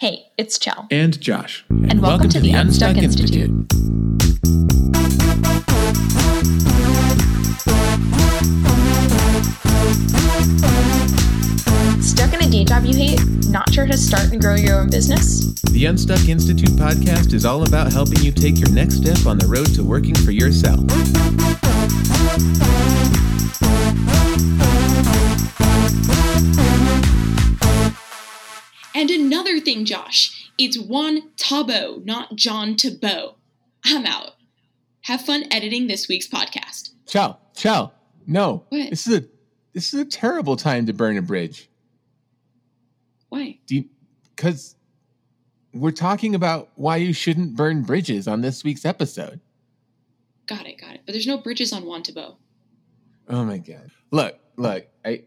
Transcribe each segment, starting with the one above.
Hey, it's Chell. And Josh. And, and welcome, welcome, to, the Unstuck, Unstuck Institute. Institute. Stuck in a day job you hate? Not sure how to start and grow your own business? The Unstuck Institute podcast is all about helping you take your next step on the road to working for yourself. Another thing, Josh, it's Juan Tabo, not John Tabo. I'm out. Have fun editing this week's podcast. Ciao, ciao. No, what? this is a this is a terrible time to burn a bridge. Why? Because we're talking about why you shouldn't burn bridges on this week's episode. Got it, got it. But there's no bridges on Juan Tabo. Oh my god! Look, look. I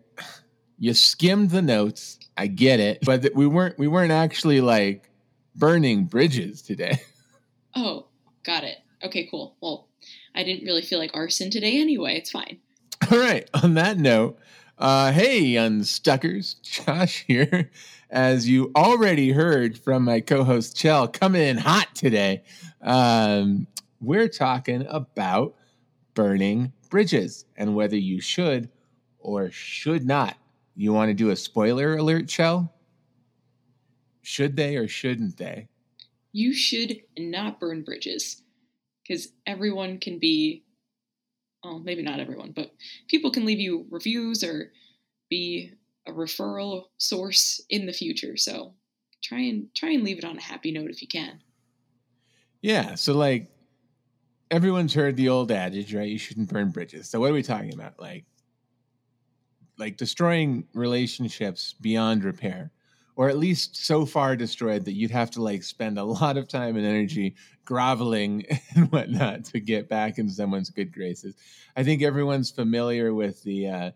you skimmed the notes. I get it, but we weren't we weren't actually like burning bridges today. Oh, got it. Okay, cool. Well, I didn't really feel like arson today anyway. It's fine. All right. On that note, uh, hey, unstuckers, Josh here. As you already heard from my co-host Chell, coming in hot today. Um, we're talking about burning bridges and whether you should or should not you want to do a spoiler alert, show? Should they or shouldn't they? You should not burn bridges because everyone can be, well, maybe not everyone, but people can leave you reviews or be a referral source in the future. So try and try and leave it on a happy note if you can. Yeah. So like everyone's heard the old adage, right? You shouldn't burn bridges. So what are we talking about? Like like destroying relationships beyond repair or at least so far destroyed that you'd have to like spend a lot of time and energy groveling and whatnot to get back in someone's good graces. I think everyone's familiar with the uh,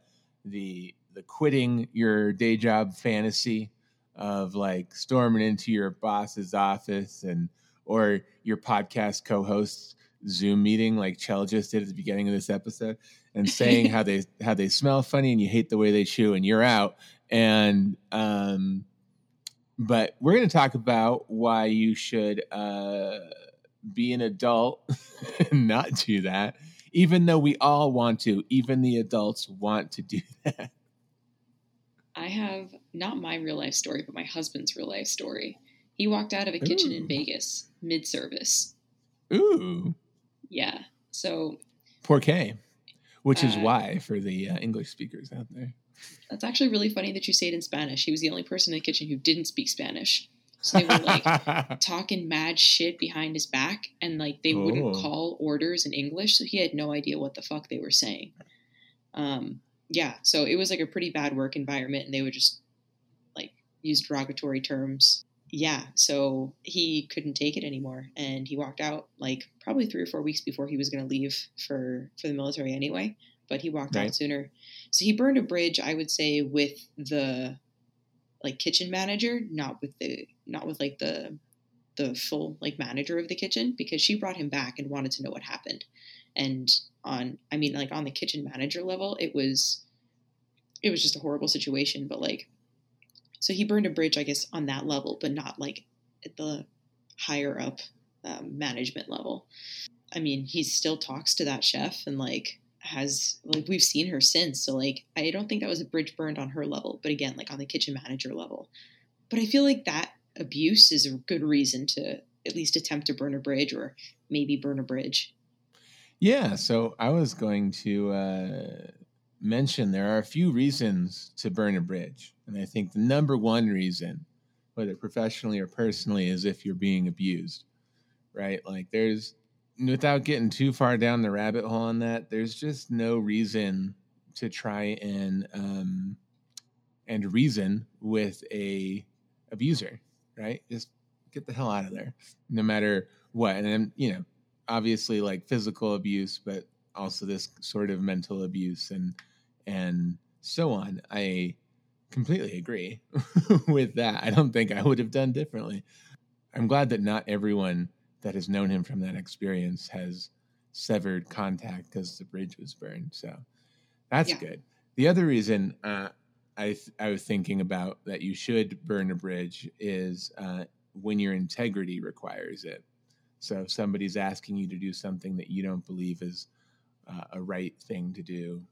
the the quitting your day job fantasy of like storming into your boss's office and or your podcast co-hosts Zoom meeting like Chell just did at the beginning of this episode and saying how they how they smell funny and you hate the way they chew and you're out. And um, but we're going to talk about why you should uh, be an adult and not do that, even though we all want to. Even the adults want to do that. I have not my real life story, but my husband's real life story. He walked out of a kitchen Ooh. in Vegas mid service. Ooh. Yeah. So. K which is uh, why for the uh, English speakers out there. That's actually really funny that you say it in Spanish. He was the only person in the kitchen who didn't speak Spanish. So they were like talking mad shit behind his back and like they oh. wouldn't call orders in English, so he had no idea what the fuck they were saying. Um yeah, so it was like a pretty bad work environment and they would just like use derogatory terms yeah, so he couldn't take it anymore, and he walked out like probably three or four weeks before he was going to leave for for the military anyway. But he walked right. out sooner, so he burned a bridge. I would say with the like kitchen manager, not with the not with like the the full like manager of the kitchen because she brought him back and wanted to know what happened. And on I mean like on the kitchen manager level, it was it was just a horrible situation. But like so he burned a bridge, I guess, on that level, but not like at the higher up um, management level. I mean, he still talks to that chef and like has like we've seen her since. So like I don't think that was a bridge burned on her level, but again, like on the kitchen manager level. But I feel like that abuse is a good reason to at least attempt to burn a bridge or maybe burn a bridge. Yeah, so I was going to uh, mention there are a few reasons to burn a bridge. And I think the number one reason, whether professionally or personally, is if you're being abused, right? Like there's, without getting too far down the rabbit hole on that, there's just no reason to try and, um, and reason with a abuser, right? Just get the hell out of there, no matter what. And then, you know, obviously like physical abuse, but also this sort of mental abuse and and so on. I completely agree with that. I don't think I would have done differently. I'm glad that not everyone that has known him from that experience has severed contact because the bridge was burned. So that's yeah. good. The other reason uh, I th- I was thinking about that you should burn a bridge is uh, when your integrity requires it. So if somebody's asking you to do something that you don't believe is uh, a right thing to do,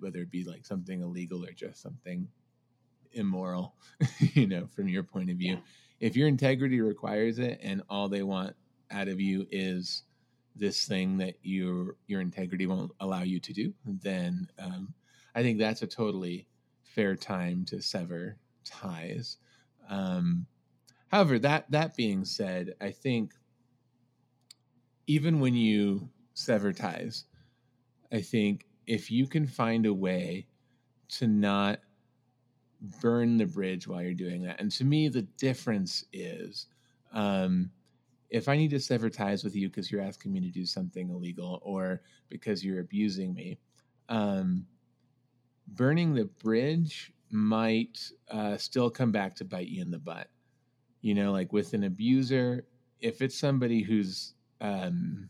whether it be like something illegal or just something immoral, you know, from your point of view. Yeah. If your integrity requires it and all they want out of you is this thing that your your integrity won't allow you to do, then um, I think that's a totally fair time to sever ties. Um, however, that that being said, I think even when you sever ties, I think if you can find a way to not burn the bridge while you're doing that, and to me, the difference is um, if I need to sever ties with you because you're asking me to do something illegal or because you're abusing me, um, burning the bridge might uh, still come back to bite you in the butt. You know, like with an abuser, if it's somebody who's um,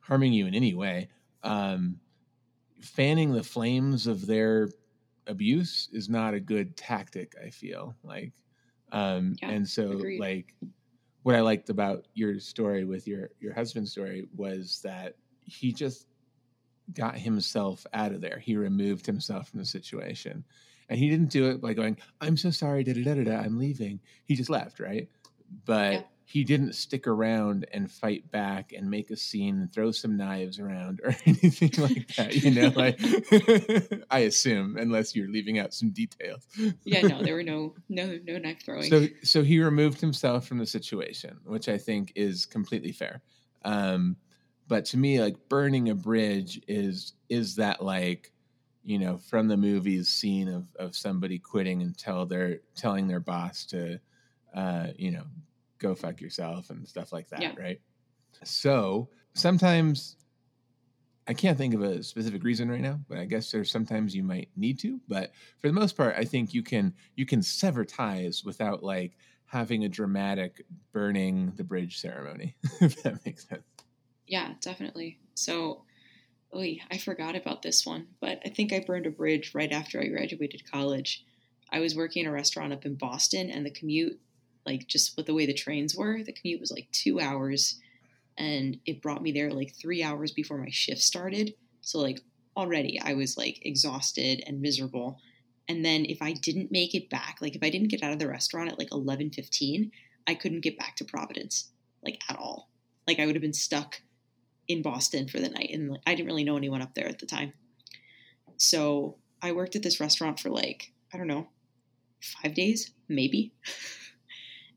harming you in any way, um, fanning the flames of their abuse is not a good tactic. I feel like, um, yeah, and so agreed. like what I liked about your story with your your husband's story was that he just got himself out of there. He removed himself from the situation. And he didn't do it by going, I'm so sorry, da da da da, I'm leaving. He just left, right? But yeah he didn't stick around and fight back and make a scene and throw some knives around or anything like that you know like i assume unless you're leaving out some details. Yeah no there were no no no knife throwing. So so he removed himself from the situation which i think is completely fair. Um but to me like burning a bridge is is that like you know from the movies scene of of somebody quitting and tell their telling their boss to uh you know go fuck yourself and stuff like that, yeah. right? So sometimes I can't think of a specific reason right now, but I guess there's sometimes you might need to. But for the most part, I think you can you can sever ties without like having a dramatic burning the bridge ceremony. if that makes sense. Yeah, definitely. So, oy, I forgot about this one, but I think I burned a bridge right after I graduated college. I was working in a restaurant up in Boston, and the commute like just with the way the trains were, the commute was like two hours and it brought me there like three hours before my shift started. So like already I was like exhausted and miserable. And then if I didn't make it back, like if I didn't get out of the restaurant at like 11:15, I couldn't get back to Providence like at all. Like I would have been stuck in Boston for the night and like, I didn't really know anyone up there at the time. So I worked at this restaurant for like, I don't know, 5 days, maybe.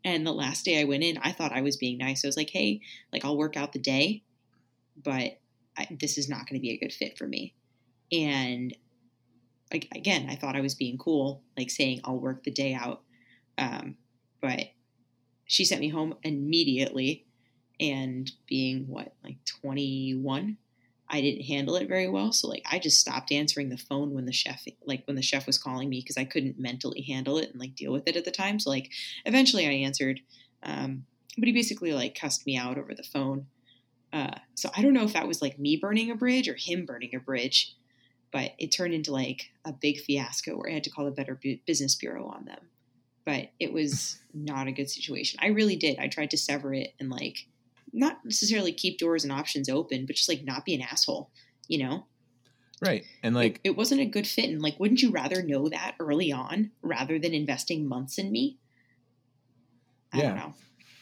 And the last day I went in, I thought I was being nice. I was like, hey, like I'll work out the day, but I, this is not going to be a good fit for me. And like again, I thought I was being cool, like saying I'll work the day out. Um, but she sent me home immediately and being what, like 21, I didn't handle it very well. So like I just stopped answering the phone when the chef like when the chef was calling me because I couldn't mentally handle it and like deal with it at the time. So like eventually I answered. Um, but he basically like cussed me out over the phone. Uh, so I don't know if that was like me burning a bridge or him burning a bridge, but it turned into like a big fiasco where I had to call the Better Business Bureau on them. But it was not a good situation. I really did. I tried to sever it and like not necessarily keep doors and options open, but just like not be an asshole, you know? Right. And like it, it, wasn't a good fit. And like, wouldn't you rather know that early on rather than investing months in me? I yeah,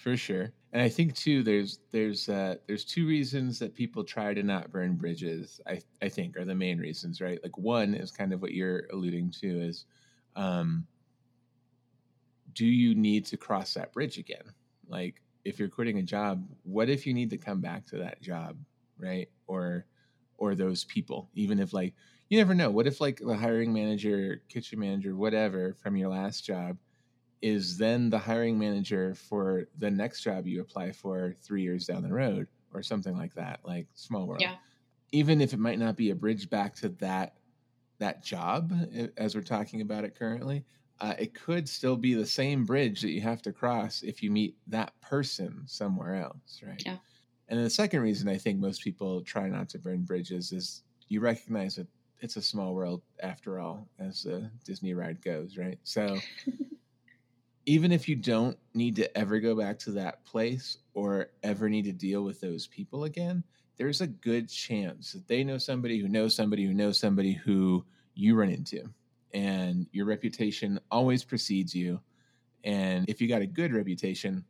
For sure. And I think too, there's there's uh there's two reasons that people try to not burn bridges, I I think are the main reasons, right? Like one is kind of what you're alluding to is um do you need to cross that bridge again? Like if you're quitting a job, what if you need to come back to that job, right? Or or those people, even if like you never know. What if like the hiring manager, kitchen manager, whatever from your last job is then the hiring manager for the next job you apply for three years down the road or something like that, like small world. Yeah. Even if it might not be a bridge back to that that job eh, as we're talking about it currently, uh, it could still be the same bridge that you have to cross if you meet that person somewhere else, right? Yeah. And the second reason I think most people try not to burn bridges is you recognize that it's a small world after all, as the Disney ride goes, right? So even if you don't need to ever go back to that place or ever need to deal with those people again, there's a good chance that they know somebody who knows somebody who knows somebody who you run into. And your reputation always precedes you. And if you got a good reputation,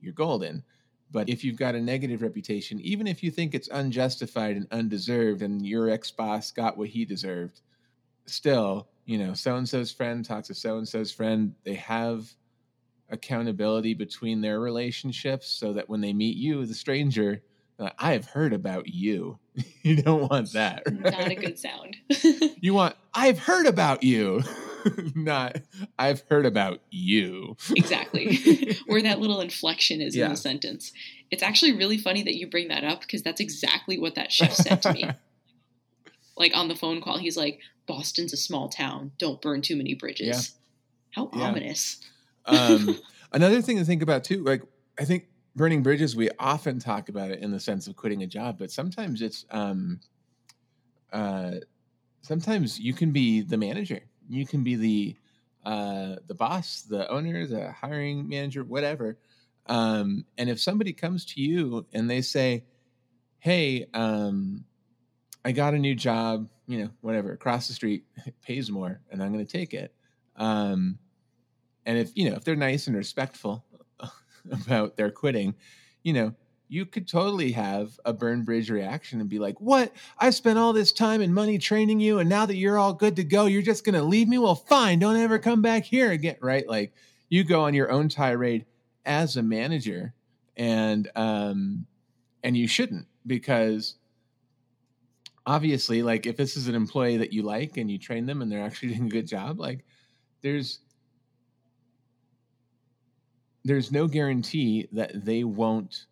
you're golden. But if you've got a negative reputation, even if you think it's unjustified and undeserved and your ex boss got what he deserved, still, you know, so and so's friend talks to so and so's friend. They have accountability between their relationships so that when they meet you, the stranger, uh, I have heard about you. you don't want that. Right? Not a good sound. you want, I've heard about you. Not, I've heard about you. exactly. Where that little inflection is yeah. in the sentence. It's actually really funny that you bring that up because that's exactly what that chef said to me. like on the phone call, he's like, Boston's a small town. Don't burn too many bridges. Yeah. How yeah. ominous. um, another thing to think about too, like, I think burning bridges, we often talk about it in the sense of quitting a job, but sometimes it's, um, uh, sometimes you can be the manager you can be the uh, the boss, the owner, the hiring manager, whatever. Um, and if somebody comes to you and they say, "Hey, um, I got a new job, you know, whatever, across the street, pays more, and I'm going to take it," um, and if you know if they're nice and respectful about their quitting, you know, you could totally have a burn bridge reaction and be like, What? I spent all this time and money training you, and now that you're all good to go, you're just going to leave me? Well, fine. Don't ever come back here again. Right? Like you go on your own tirade as a manager, and, um, and you shouldn't because obviously, like if this is an employee that you like and you train them and they're actually doing a good job, like there's, there's no guarantee that they won't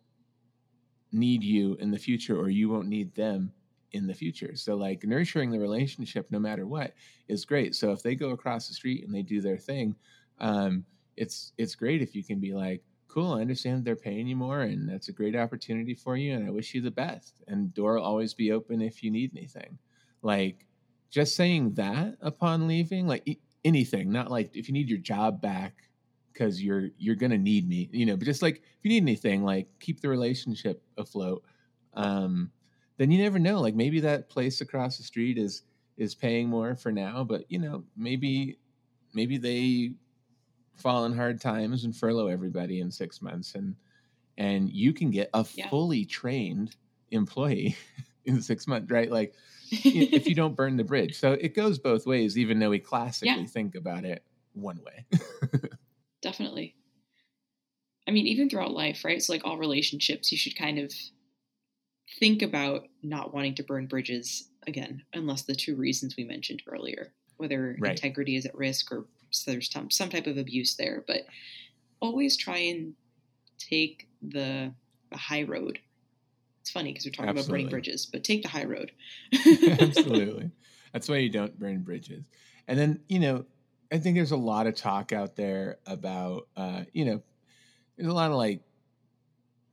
need you in the future or you won't need them in the future. So like nurturing the relationship no matter what is great. So if they go across the street and they do their thing, um, it's it's great if you can be like, cool, I understand they're paying you more and that's a great opportunity for you and I wish you the best. And door will always be open if you need anything. Like just saying that upon leaving, like anything, not like if you need your job back because you're you're gonna need me, you know. But just like if you need anything, like keep the relationship afloat. Um, then you never know. Like maybe that place across the street is is paying more for now, but you know maybe maybe they fall in hard times and furlough everybody in six months, and and you can get a yeah. fully trained employee in six months, right? Like if you don't burn the bridge. So it goes both ways, even though we classically yeah. think about it one way. definitely. I mean, even throughout life, right? So, like all relationships, you should kind of think about not wanting to burn bridges again, unless the two reasons we mentioned earlier, whether right. integrity is at risk or there's some, some type of abuse there. But always try and take the, the high road. It's funny because we're talking Absolutely. about burning bridges, but take the high road. Absolutely. That's why you don't burn bridges. And then, you know, I think there's a lot of talk out there about, uh, you know, there's a lot of like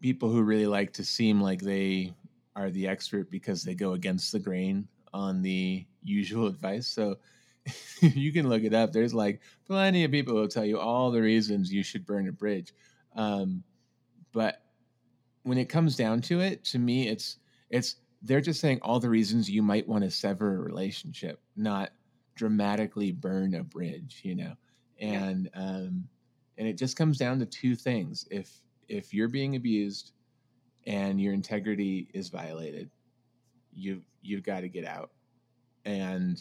people who really like to seem like they are the expert because they go against the grain on the usual advice. So you can look it up. There's like plenty of people who tell you all the reasons you should burn a bridge. Um, but when it comes down to it, to me, it's it's they're just saying all the reasons you might want to sever a relationship, not dramatically burn a bridge, you know. And yeah. um and it just comes down to two things. If if you're being abused and your integrity is violated, you you've got to get out. And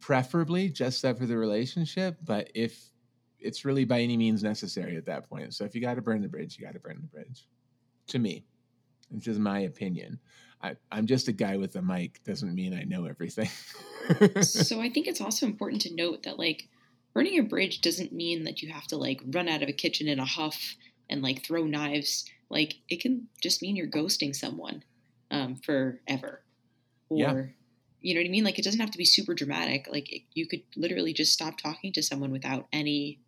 preferably just sever the relationship, but if it's really by any means necessary at that point. So if you got to burn the bridge, you got to burn the bridge. To me, it's just my opinion. I, I'm just a guy with a mic. Doesn't mean I know everything. so I think it's also important to note that like burning a bridge doesn't mean that you have to like run out of a kitchen in a huff and like throw knives. Like it can just mean you're ghosting someone um, forever, or yeah. you know what I mean. Like it doesn't have to be super dramatic. Like it, you could literally just stop talking to someone without any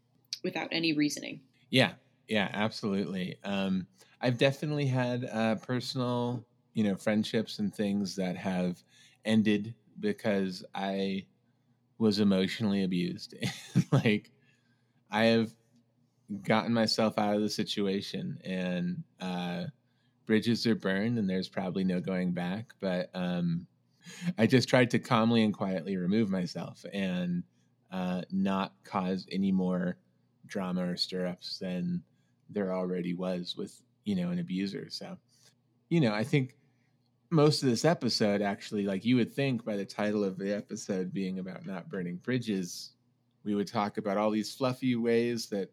without any reasoning. Yeah, yeah, absolutely. Um, I've definitely had uh, personal you know friendships and things that have ended because I was emotionally abused. like I have gotten myself out of the situation and uh, bridges are burned and there's probably no going back. But um, I just tried to calmly and quietly remove myself and uh, not cause any more drama or stirrups than there already was with, you know, an abuser. So, you know, I think most of this episode actually, like you would think by the title of the episode being about not burning bridges, we would talk about all these fluffy ways that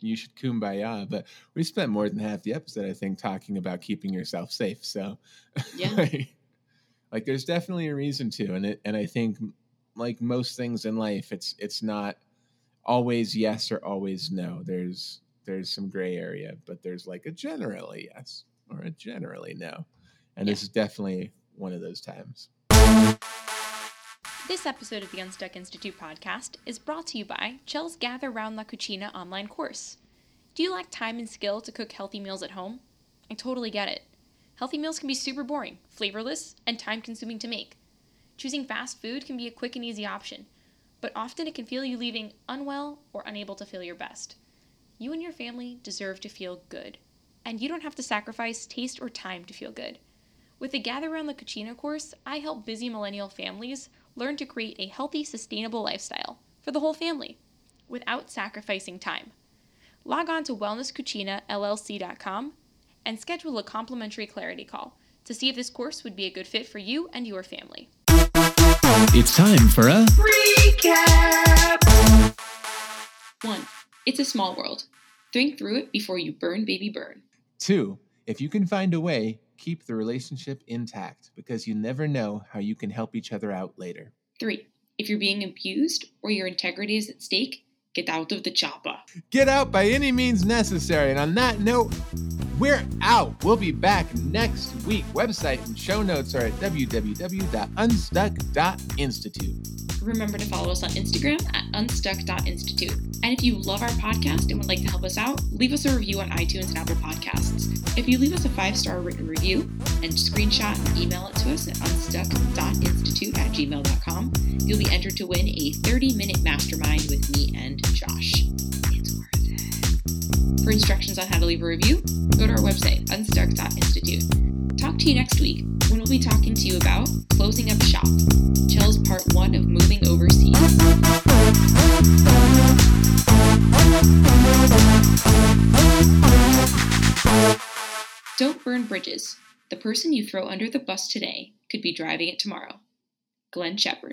you should kumbaya. But we spent more than half the episode, I think, talking about keeping yourself safe. So, yeah, like, like, there's definitely a reason to, and it, and I think, like most things in life, it's it's not always yes or always no. There's there's some gray area, but there's like a generally yes or a generally no, and yeah. this is definitely one of those times. This episode of the Unstuck Institute podcast is brought to you by Chell's Gather Round La Cucina online course. Do you lack time and skill to cook healthy meals at home? I totally get it. Healthy meals can be super boring, flavorless, and time consuming to make. Choosing fast food can be a quick and easy option, but often it can feel you leaving unwell or unable to feel your best. You and your family deserve to feel good, and you don't have to sacrifice taste or time to feel good. With the Gather Around the Cucina course, I help busy millennial families learn to create a healthy, sustainable lifestyle for the whole family without sacrificing time. Log on to wellnesscucinallc.com and schedule a complimentary clarity call to see if this course would be a good fit for you and your family. It's time for a recap. 1. It's a small world. Think through it before you burn, baby, burn. 2. If you can find a way keep the relationship intact because you never know how you can help each other out later. Three, if you're being abused or your integrity is at stake, get out of the chopper. Get out by any means necessary. And on that note, we're out. We'll be back next week. Website and show notes are at www.unstuck.institute remember to follow us on Instagram at unstuck.institute. And if you love our podcast and would like to help us out, leave us a review on iTunes and Apple Podcasts. If you leave us a five star written review and screenshot and email it to us at unstuck.institute at gmail.com, you'll be entered to win a 30 minute mastermind with me and Josh. It's worth it. For instructions on how to leave a review, go to our website, unstuck.institute. Talk to you next week when we'll be talking to you about closing up shop. Chell's part one of moving overseas. Don't burn bridges. The person you throw under the bus today could be driving it tomorrow. Glenn Shepard.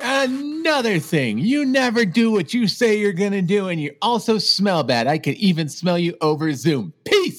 Another thing, you never do what you say you're going to do, and you also smell bad. I could even smell you over Zoom. Peace.